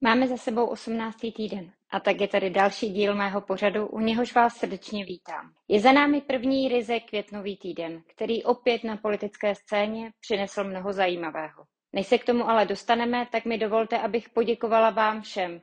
Máme za sebou 18. týden a tak je tady další díl mého pořadu, u něhož vás srdečně vítám. Je za námi první ryze květnový týden, který opět na politické scéně přinesl mnoho zajímavého. Než se k tomu ale dostaneme, tak mi dovolte, abych poděkovala vám všem,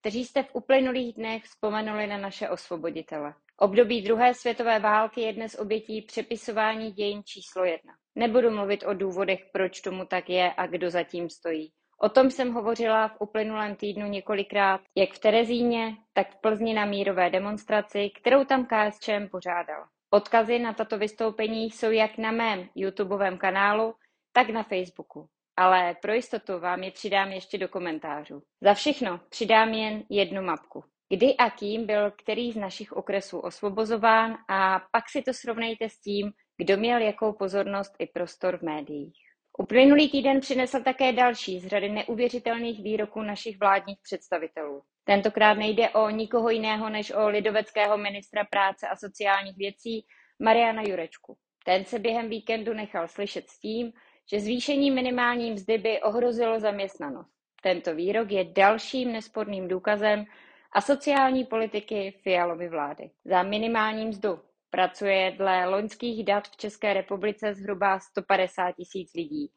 kteří jste v uplynulých dnech vzpomenuli na naše osvoboditele. Období druhé světové války je dnes obětí přepisování dějin číslo jedna. Nebudu mluvit o důvodech, proč tomu tak je a kdo zatím stojí. O tom jsem hovořila v uplynulém týdnu několikrát, jak v Terezíně, tak v Plzni na mírové demonstraci, kterou tam KSČM pořádala. Odkazy na tato vystoupení jsou jak na mém YouTubeovém kanálu, tak na Facebooku. Ale pro jistotu vám je přidám ještě do komentářů. Za všechno přidám jen jednu mapku. Kdy a kým byl který z našich okresů osvobozován a pak si to srovnejte s tím, kdo měl jakou pozornost i prostor v médiích. Uplynulý týden přinesl také další z řady neuvěřitelných výroků našich vládních představitelů. Tentokrát nejde o nikoho jiného než o lidoveckého ministra práce a sociálních věcí Mariana Jurečku. Ten se během víkendu nechal slyšet s tím, že zvýšení minimální mzdy by ohrozilo zaměstnanost. Tento výrok je dalším nesporným důkazem a sociální politiky Fialovy vlády. Za minimální mzdu Pracuje dle loňských dat v České republice zhruba 150 tisíc lidí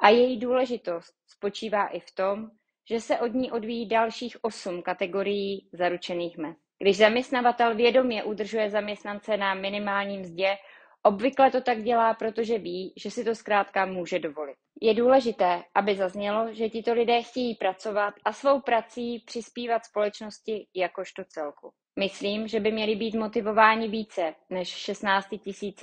a její důležitost spočívá i v tom, že se od ní odvíjí dalších osm kategorií zaručených mest. Když zaměstnavatel vědomě udržuje zaměstnance na minimálním mzdě, obvykle to tak dělá, protože ví, že si to zkrátka může dovolit. Je důležité, aby zaznělo, že tito lidé chtějí pracovat a svou prací přispívat společnosti jakožto celku. Myslím, že by měli být motivováni více než 16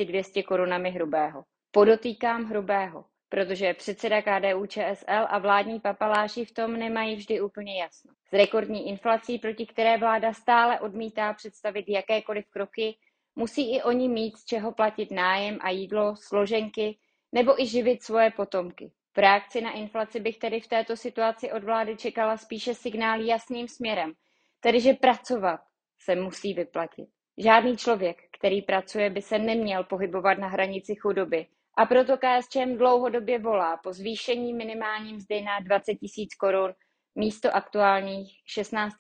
200 korunami hrubého. Podotýkám hrubého, protože předseda KDU ČSL a vládní papaláši v tom nemají vždy úplně jasno. S rekordní inflací, proti které vláda stále odmítá představit jakékoliv kroky, musí i oni mít z čeho platit nájem a jídlo, složenky nebo i živit svoje potomky. V reakci na inflaci bych tedy v této situaci od vlády čekala spíše signál jasným směrem, tedy že pracovat, se musí vyplatit. Žádný člověk, který pracuje, by se neměl pohybovat na hranici chudoby. A proto KSČM dlouhodobě volá po zvýšení minimální mzdy na 20 tisíc korun místo aktuálních 16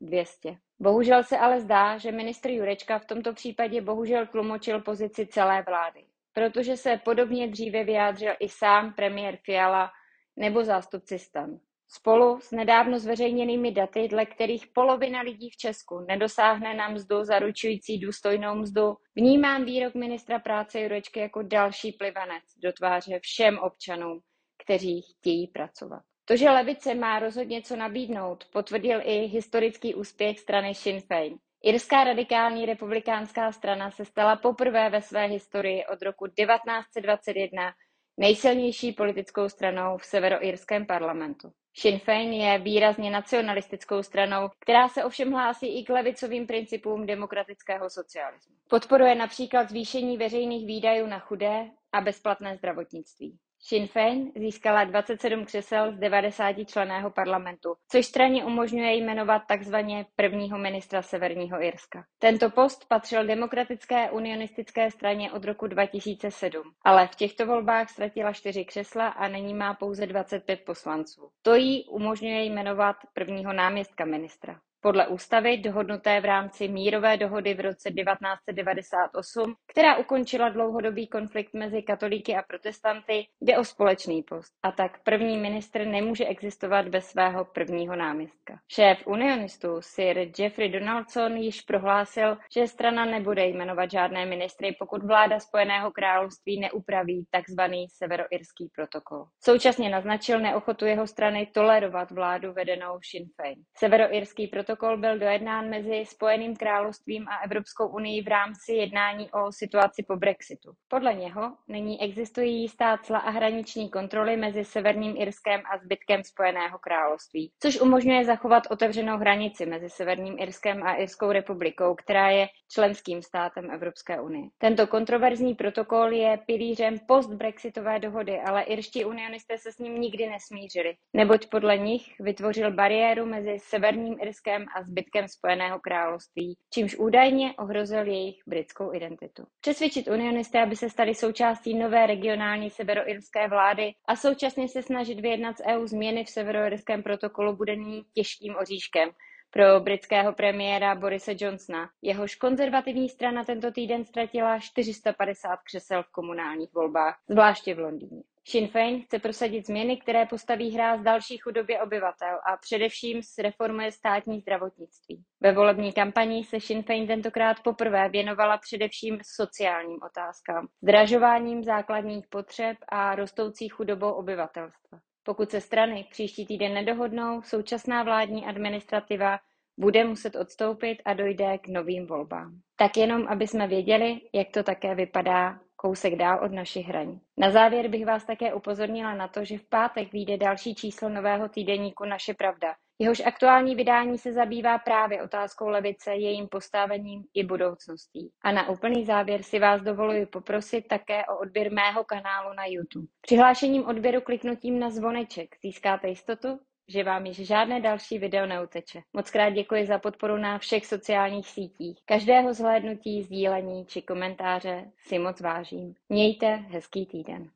200. Bohužel se ale zdá, že ministr Jurečka v tomto případě bohužel tlumočil pozici celé vlády, protože se podobně dříve vyjádřil i sám premiér Fiala nebo zástupci stan. Spolu s nedávno zveřejněnými daty, dle kterých polovina lidí v Česku nedosáhne na mzdu zaručující důstojnou mzdu, vnímám výrok ministra práce Jurečky jako další plivanec do tváře všem občanům, kteří chtějí pracovat. To, že levice má rozhodně co nabídnout, potvrdil i historický úspěch strany Sinn Féin. Irská radikální republikánská strana se stala poprvé ve své historii od roku 1921 nejsilnější politickou stranou v severoirském parlamentu. Sinn Féin je výrazně nacionalistickou stranou, která se ovšem hlásí i k levicovým principům demokratického socialismu. Podporuje například zvýšení veřejných výdajů na chudé a bezplatné zdravotnictví. Sinn Féin získala 27 křesel z 90 členého parlamentu, což straně umožňuje jmenovat takzvaně prvního ministra Severního Irska. Tento post patřil demokratické unionistické straně od roku 2007, ale v těchto volbách ztratila čtyři křesla a nyní má pouze 25 poslanců. To jí umožňuje jmenovat prvního náměstka ministra. Podle ústavy, dohodnuté v rámci mírové dohody v roce 1998, která ukončila dlouhodobý konflikt mezi katolíky a protestanty, jde o společný post. A tak první ministr nemůže existovat bez svého prvního náměstka. Šéf unionistů Sir Jeffrey Donaldson již prohlásil, že strana nebude jmenovat žádné ministry, pokud vláda Spojeného království neupraví tzv. severoirský protokol. Současně naznačil neochotu jeho strany tolerovat vládu vedenou Sinn Féin. Severoirský protokol protokol byl dojednán mezi Spojeným královstvím a Evropskou unii v rámci jednání o situaci po Brexitu. Podle něho nyní existují jistá cla a hraniční kontroly mezi Severním Irskem a zbytkem Spojeného království, což umožňuje zachovat otevřenou hranici mezi Severním Irskem a Irskou republikou, která je členským státem Evropské unie. Tento kontroverzní protokol je pilířem post-brexitové dohody, ale irští unionisté se s ním nikdy nesmířili, neboť podle nich vytvořil bariéru mezi Severním Irskem Irskem a zbytkem Spojeného království, čímž údajně ohrozil jejich britskou identitu. Přesvědčit unionisty, aby se stali součástí nové regionální severoirské vlády a současně se snažit vyjednat z EU změny v severoirském protokolu bude nyní těžkým oříškem, pro britského premiéra Borise Johnsona. Jehož konzervativní strana tento týden ztratila 450 křesel v komunálních volbách, zvláště v Londýně. Sinn Féin chce prosadit změny, které postaví hráz další chudobě obyvatel a především reformuje státní zdravotnictví. Ve volební kampani se Sinn Féin tentokrát poprvé věnovala především sociálním otázkám, zdražováním základních potřeb a rostoucí chudobou obyvatelstva. Pokud se strany příští týden nedohodnou, současná vládní administrativa bude muset odstoupit a dojde k novým volbám. Tak jenom, aby jsme věděli, jak to také vypadá kousek dál od našich hraní. Na závěr bych vás také upozornila na to, že v pátek vyjde další číslo nového týdeníku Naše pravda. Jehož aktuální vydání se zabývá právě otázkou levice, jejím postavením i budoucností. A na úplný závěr si vás dovoluji poprosit také o odběr mého kanálu na YouTube. Přihlášením odběru kliknutím na zvoneček získáte jistotu, že vám již žádné další video neuteče. Moc krát děkuji za podporu na všech sociálních sítích. Každého zhlédnutí, sdílení či komentáře si moc vážím. Mějte hezký týden.